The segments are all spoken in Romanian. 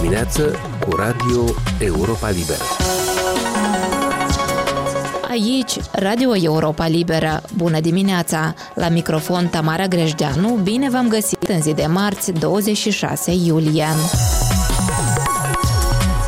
dimineață cu Radio Europa Liberă. Aici, Radio Europa Liberă. Bună dimineața! La microfon Tamara Grejdeanu, bine v-am găsit în zi de marți, 26 iulie.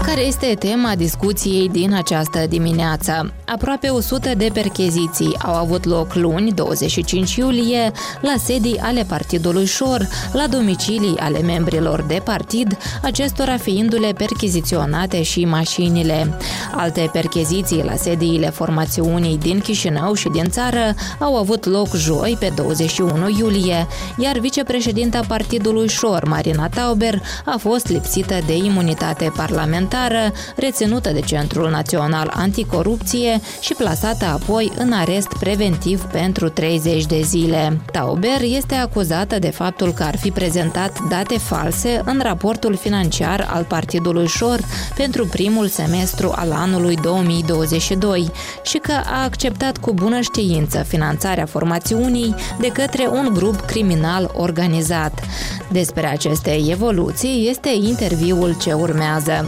Care este tema discuției din această dimineață? Aproape 100 de percheziții au avut loc luni, 25 iulie, la sedii ale Partidului Șor, la domicilii ale membrilor de partid, acestora fiindu-le percheziționate și mașinile. Alte percheziții la sediile formațiunii din Chișinău și din țară au avut loc joi, pe 21 iulie, iar vicepreședinta Partidului Șor, Marina Tauber, a fost lipsită de imunitate parlamentară țară, reținută de Centrul Național Anticorupție și plasată apoi în arest preventiv pentru 30 de zile. Tauber este acuzată de faptul că ar fi prezentat date false în raportul financiar al Partidului Șor pentru primul semestru al anului 2022 și că a acceptat cu bună știință finanțarea formațiunii de către un grup criminal organizat. Despre aceste evoluții este interviul ce urmează.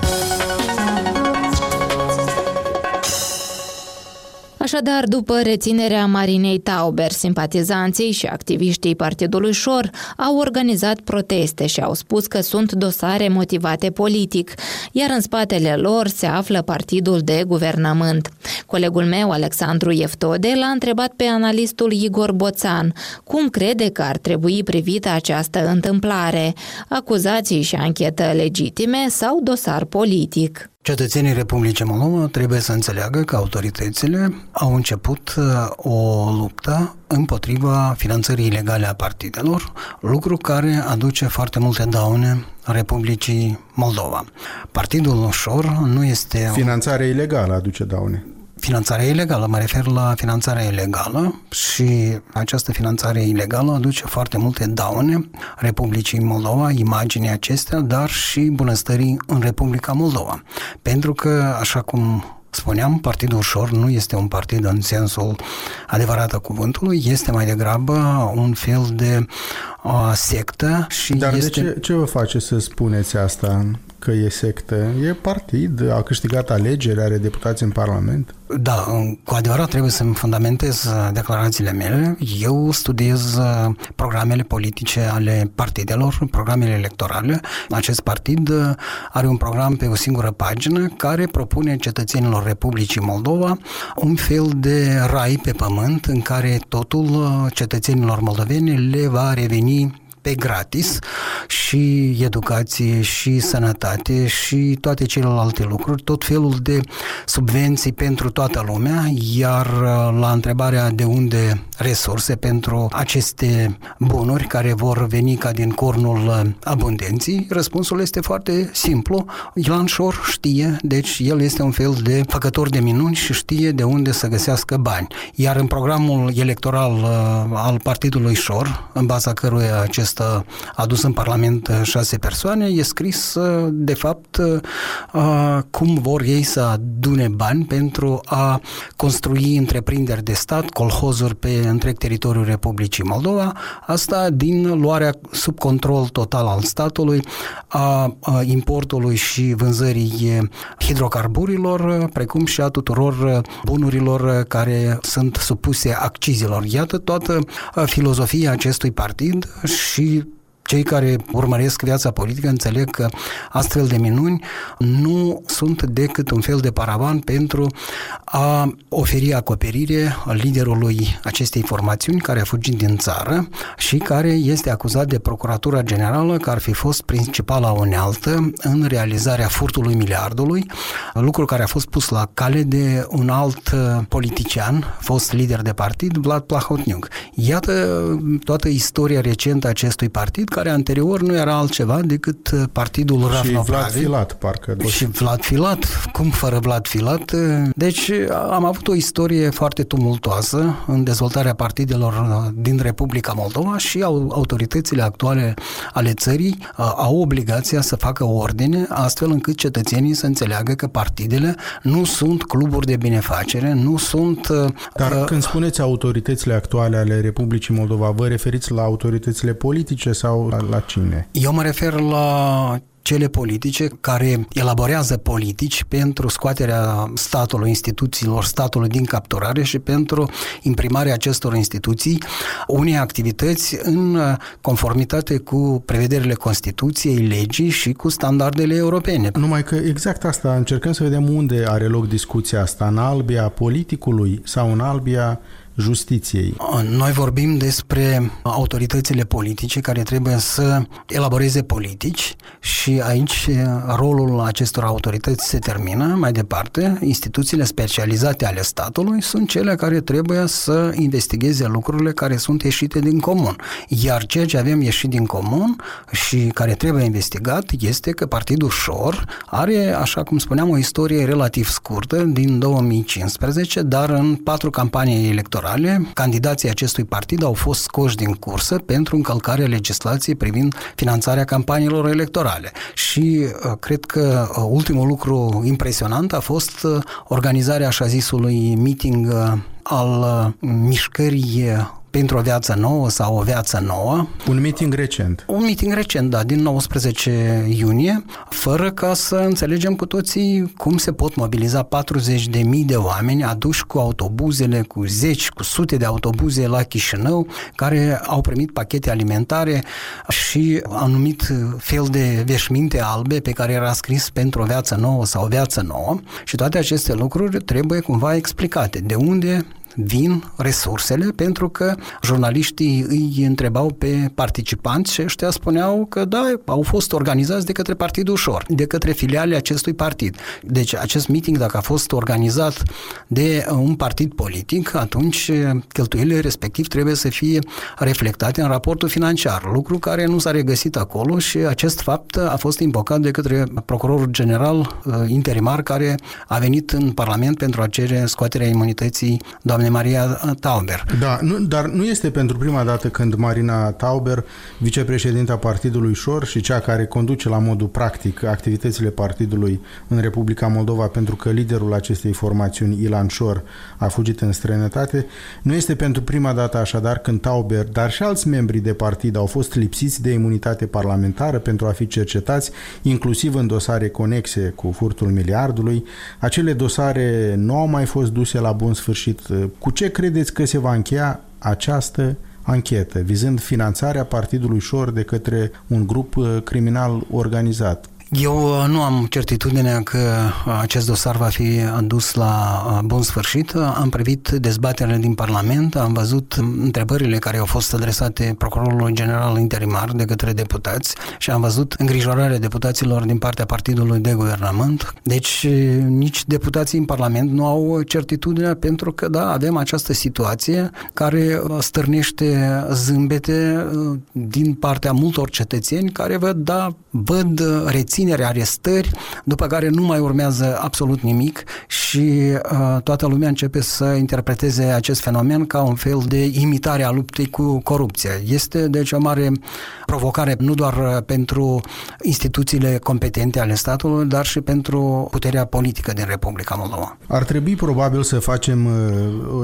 Așadar, după reținerea Marinei Tauber, simpatizanții și activiștii Partidului Șor au organizat proteste și au spus că sunt dosare motivate politic, iar în spatele lor se află partidul de guvernământ. Colegul meu, Alexandru Eftode, l-a întrebat pe analistul Igor Boțan cum crede că ar trebui privită această întâmplare, acuzații și anchetă legitime sau dosar politic. Cetățenii Republicii Moldova trebuie să înțeleagă că autoritățile au început uh, o luptă împotriva finanțării ilegale a partidelor, lucru care aduce foarte multe daune Republicii Moldova. Partidul Ușor nu este... Finanțarea ilegală aduce daune finanțarea ilegală, mă refer la finanțarea ilegală și această finanțare ilegală aduce foarte multe daune Republicii Moldova, imaginii acestea, dar și bunăstării în Republica Moldova. Pentru că, așa cum spuneam, Partidul Ușor nu este un partid în sensul adevărat a cuvântului, este mai degrabă un fel de uh, sectă și Dar este... de ce, ce vă face să spuneți asta? Că e sectă. E partid, a câștigat alegeri, are deputați în Parlament. Da, cu adevărat trebuie să-mi fundamentez uh, declarațiile mele. Eu studiez uh, programele politice ale partidelor, programele electorale. Acest partid uh, are un program pe o singură pagină care propune cetățenilor Republicii Moldova un fel de rai pe pământ în care totul cetățenilor moldoveni le va reveni pe gratis și educație și sănătate și toate celelalte lucruri, tot felul de subvenții pentru toată lumea, iar uh, la întrebarea de unde resurse pentru aceste bunuri care vor veni ca din cornul uh, abundenții, răspunsul este foarte simplu. Ilan Șor știe, deci el este un fel de făcător de minuni și știe de unde să găsească bani. Iar în programul electoral uh, al Partidului Șor, în baza căruia acest fost adus în Parlament uh, șase persoane, e scris uh, de fapt uh, cum vor ei să adune bani pentru a construi întreprinderi de stat, colhozuri pe întreg teritoriul Republicii Moldova, asta din luarea sub control total al statului a importului și vânzării hidrocarburilor, precum și a tuturor bunurilor care sunt supuse accizilor. Iată toată filozofia acestui partid și see cei care urmăresc viața politică înțeleg că astfel de minuni nu sunt decât un fel de paravan pentru a oferi acoperire liderului acestei formațiuni care a fugit din țară și care este acuzat de Procuratura Generală că ar fi fost principala unealtă în realizarea furtului miliardului, lucru care a fost pus la cale de un alt politician, fost lider de partid, Vlad Plahotniuc. Iată toată istoria recentă a acestui partid care anterior nu era altceva decât uh, partidul Ravnopravi. Și Vlad Filat, parcă. Și Vlad Filat, cum fără Vlad Filat. Deci am avut o istorie foarte tumultoasă în dezvoltarea partidelor uh, din Republica Moldova și autoritățile actuale ale țării uh, au obligația să facă ordine astfel încât cetățenii să înțeleagă că partidele nu sunt cluburi de binefacere, nu sunt... Dar uh, când spuneți autoritățile actuale ale Republicii Moldova, vă referiți la autoritățile politice sau la, la cine? Eu mă refer la cele politice care elaborează politici pentru scoaterea statului, instituțiilor statului din capturare și pentru imprimarea acestor instituții unei activități în conformitate cu prevederile Constituției, legii și cu standardele europene. Numai că exact asta încercăm să vedem unde are loc discuția asta, în albia politicului sau în albia justiției. Noi vorbim despre autoritățile politice care trebuie să elaboreze politici și aici rolul acestor autorități se termină. Mai departe, instituțiile specializate ale statului sunt cele care trebuie să investigheze lucrurile care sunt ieșite din comun. Iar ceea ce avem ieșit din comun și care trebuie investigat este că Partidul Șor are, așa cum spuneam, o istorie relativ scurtă din 2015, dar în patru campanii electorale electorale, candidații acestui partid au fost scoși din cursă pentru încălcarea legislației privind finanțarea campaniilor electorale. Și uh, cred că uh, ultimul lucru impresionant a fost uh, organizarea așa zisului meeting al mișcării pentru o viață nouă sau o viață nouă. Un meeting recent. Un meeting recent, da, din 19 iunie, fără ca să înțelegem cu toții cum se pot mobiliza 40.000 de mii de oameni aduși cu autobuzele, cu zeci, cu sute de autobuze la Chișinău, care au primit pachete alimentare și anumit fel de veșminte albe pe care era scris pentru o viață nouă sau o viață nouă și toate aceste lucruri trebuie cumva explicate. De unde vin resursele, pentru că jurnaliștii îi întrebau pe participanți și ăștia spuneau că da, au fost organizați de către Partidul Ușor, de către filiale acestui partid. Deci acest meeting, dacă a fost organizat de un partid politic, atunci cheltuielile respectiv trebuie să fie reflectate în raportul financiar, lucru care nu s-a regăsit acolo și acest fapt a fost invocat de către procurorul general uh, interimar care a venit în Parlament pentru a cere scoaterea imunității doamnei doamne Maria Tauber. Da, nu, dar nu este pentru prima dată când Marina Tauber, vicepreședinta Partidului Șor și cea care conduce la modul practic activitățile partidului în Republica Moldova, pentru că liderul acestei formațiuni, Ilan Șor, a fugit în străinătate, nu este pentru prima dată așadar când Tauber, dar și alți membri de partid au fost lipsiți de imunitate parlamentară pentru a fi cercetați, inclusiv în dosare conexe cu furtul miliardului. Acele dosare nu au mai fost duse la bun sfârșit cu ce credeți că se va încheia această anchetă vizând finanțarea Partidului Șor de către un grup uh, criminal organizat? Eu uh, nu am certitudinea că uh, acest dosar va fi adus la uh, bun sfârșit. Am privit dezbaterile din Parlament, am văzut întrebările care au fost adresate procurorului general interimar de către deputați și am văzut îngrijorarea deputaților din partea partidului de guvernământ. Deci nici deputații în Parlament nu au certitudinea pentru că, da, avem această situație care stârnește zâmbete din partea multor cetățeni care văd, da, văd rețin deținere, arestări, după care nu mai urmează absolut nimic și uh, toată lumea începe să interpreteze acest fenomen ca un fel de imitare a luptei cu corupția. Este deci o mare provocare nu doar pentru instituțiile competente ale statului, dar și pentru puterea politică din Republica Moldova. Ar trebui probabil să facem uh,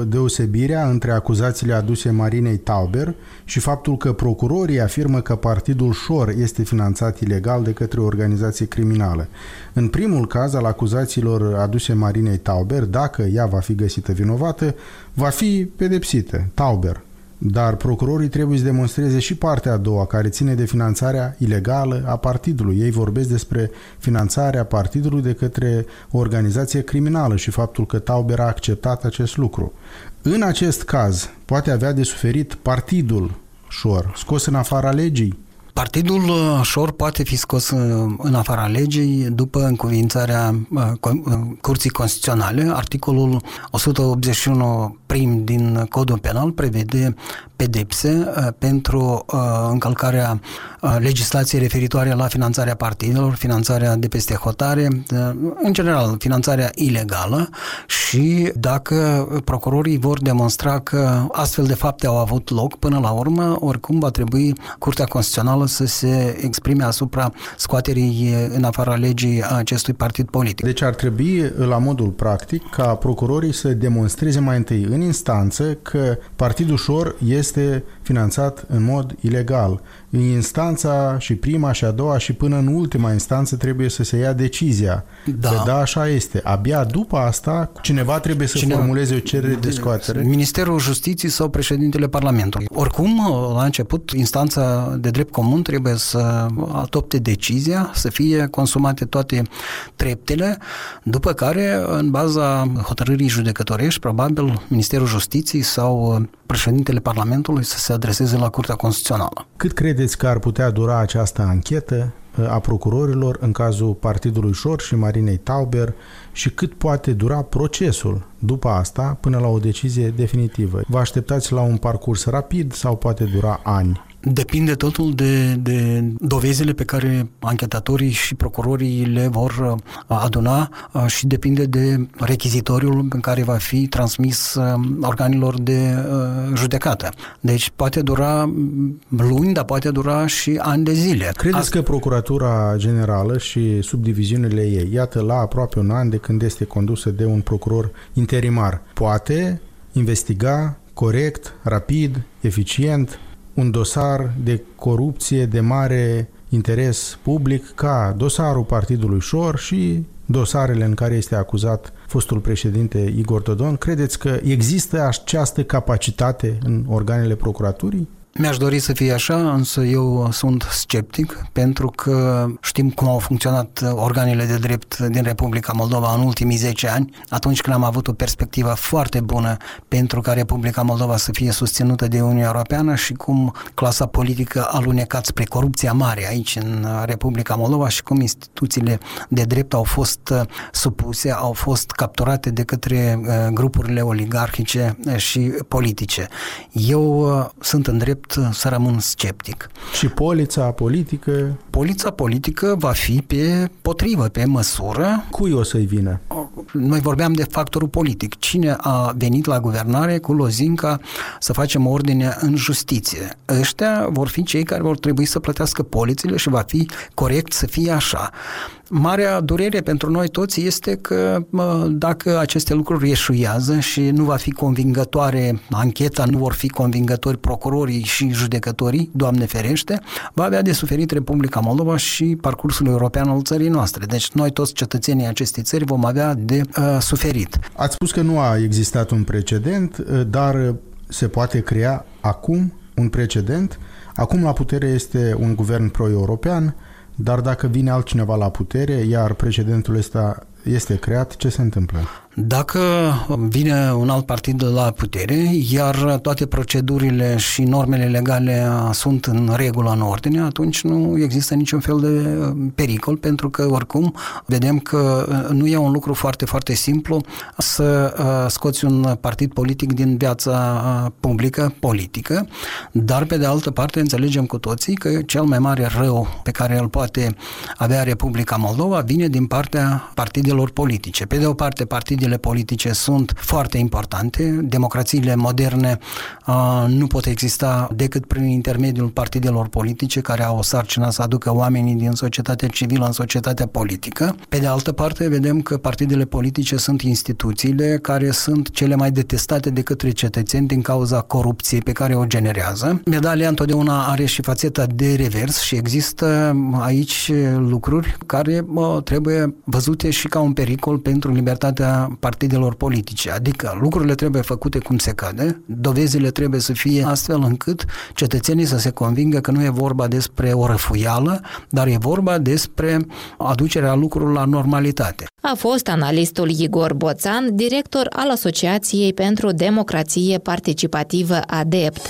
deosebirea între acuzațiile aduse Marinei Tauber și faptul că procurorii afirmă că Partidul Șor este finanțat ilegal de către organizații organizație criminală. În primul caz al acuzațiilor aduse Marinei Tauber, dacă ea va fi găsită vinovată, va fi pedepsită, Tauber. Dar procurorii trebuie să demonstreze și partea a doua, care ține de finanțarea ilegală a partidului. Ei vorbesc despre finanțarea partidului de către o organizație criminală și faptul că Tauber a acceptat acest lucru. În acest caz, poate avea de suferit partidul Șor, scos în afara legii, Partidul uh, Șor poate fi scos uh, în afara legii după încuvințarea uh, Curții Constituționale. Articolul 181 prim din Codul Penal prevede pedepse pentru încălcarea legislației referitoare la finanțarea partidelor, finanțarea de peste hotare, în general finanțarea ilegală și dacă procurorii vor demonstra că astfel de fapte au avut loc până la urmă, oricum va trebui Curtea Constituțională să se exprime asupra scoaterii în afara legii a acestui partid politic. Deci ar trebui, la modul practic, ca procurorii să demonstreze mai întâi în instanță că Partidul Șor este finanțat în mod ilegal. În instanța și prima și a doua și până în ultima instanță trebuie să se ia decizia. Da. Că da, așa este. Abia după asta, cineva trebuie să Cineva- formuleze o cerere de scoatere. Ministerul Justiției sau președintele Parlamentului. Oricum, la început, instanța de drept comun trebuie să adopte decizia, să fie consumate toate treptele, după care, în baza hotărârii judecătorești, probabil Ministerul Justiției sau președintele Parlamentului să se adreseze la Curtea Constituțională. Cât credeți că ar putea dura această anchetă uh, a procurorilor în cazul Partidului Șor și Marinei Tauber și cât poate dura procesul după asta până la o decizie definitivă? Vă așteptați la un parcurs rapid sau poate dura ani? Depinde totul de, de dovezile pe care anchetatorii și procurorii le vor uh, aduna uh, și depinde de rechizitoriul în care va fi transmis uh, organelor de judecată. Deci poate dura mm, luni, dar poate dura și ani de zile. Credeți că Procuratura Generală și subdiviziunile ei, iată la aproape un an de când este condusă de un procuror interimar, poate investiga corect, rapid, eficient un dosar de corupție de mare interes public ca dosarul Partidului Șor și dosarele în care este acuzat fostul președinte Igor Dodon. Credeți că există această capacitate în organele procuraturii? Mi-aș dori să fie așa, însă eu sunt sceptic pentru că știm cum au funcționat organele de drept din Republica Moldova în ultimii 10 ani, atunci când am avut o perspectivă foarte bună pentru ca Republica Moldova să fie susținută de Uniunea Europeană și cum clasa politică a lunecat spre corupția mare aici în Republica Moldova și cum instituțiile de drept au fost supuse, au fost capturate de către grupurile oligarhice și politice. Eu sunt în drept drept să rămân sceptic. Și polița politică? Polița politică va fi pe potrivă, pe măsură. Cui o să-i vină? Noi vorbeam de factorul politic. Cine a venit la guvernare cu lozinca să facem ordine în justiție? Ăștia vor fi cei care vor trebui să plătească polițile și va fi corect să fie așa. Marea durere pentru noi toți este că dacă aceste lucruri ieșuiază și nu va fi convingătoare ancheta, nu vor fi convingători procurorii și judecătorii, Doamne ferește, va avea de suferit Republica Moldova și parcursul european al țării noastre. Deci noi toți cetățenii acestei țări vom avea de uh, suferit. Ați spus că nu a existat un precedent, dar se poate crea acum un precedent. Acum la putere este un guvern pro-european, dar dacă vine altcineva la putere, iar precedentul ăsta este creat, ce se întâmplă? Dacă vine un alt partid la putere, iar toate procedurile și normele legale sunt în regulă, în ordine, atunci nu există niciun fel de pericol, pentru că oricum vedem că nu e un lucru foarte, foarte simplu să scoți un partid politic din viața publică, politică, dar pe de altă parte înțelegem cu toții că cel mai mare rău pe care îl poate avea Republica Moldova vine din partea partidelor politice. Pe de o parte, partid partidele politice sunt foarte importante. Democrațiile moderne uh, nu pot exista decât prin intermediul partidelor politice care au o sarcină să aducă oamenii din societatea civilă în societatea politică. Pe de altă parte, vedem că partidele politice sunt instituțiile care sunt cele mai detestate de către cetățeni din cauza corupției pe care o generează. Medalia întotdeauna are și fațeta de revers și există aici lucruri care uh, trebuie văzute și ca un pericol pentru libertatea partidelor politice. Adică lucrurile trebuie făcute cum se cade, dovezile trebuie să fie astfel încât cetățenii să se convingă că nu e vorba despre o răfuială, dar e vorba despre aducerea lucrurilor la normalitate. A fost analistul Igor Boțan, director al Asociației pentru Democrație Participativă ADEPT.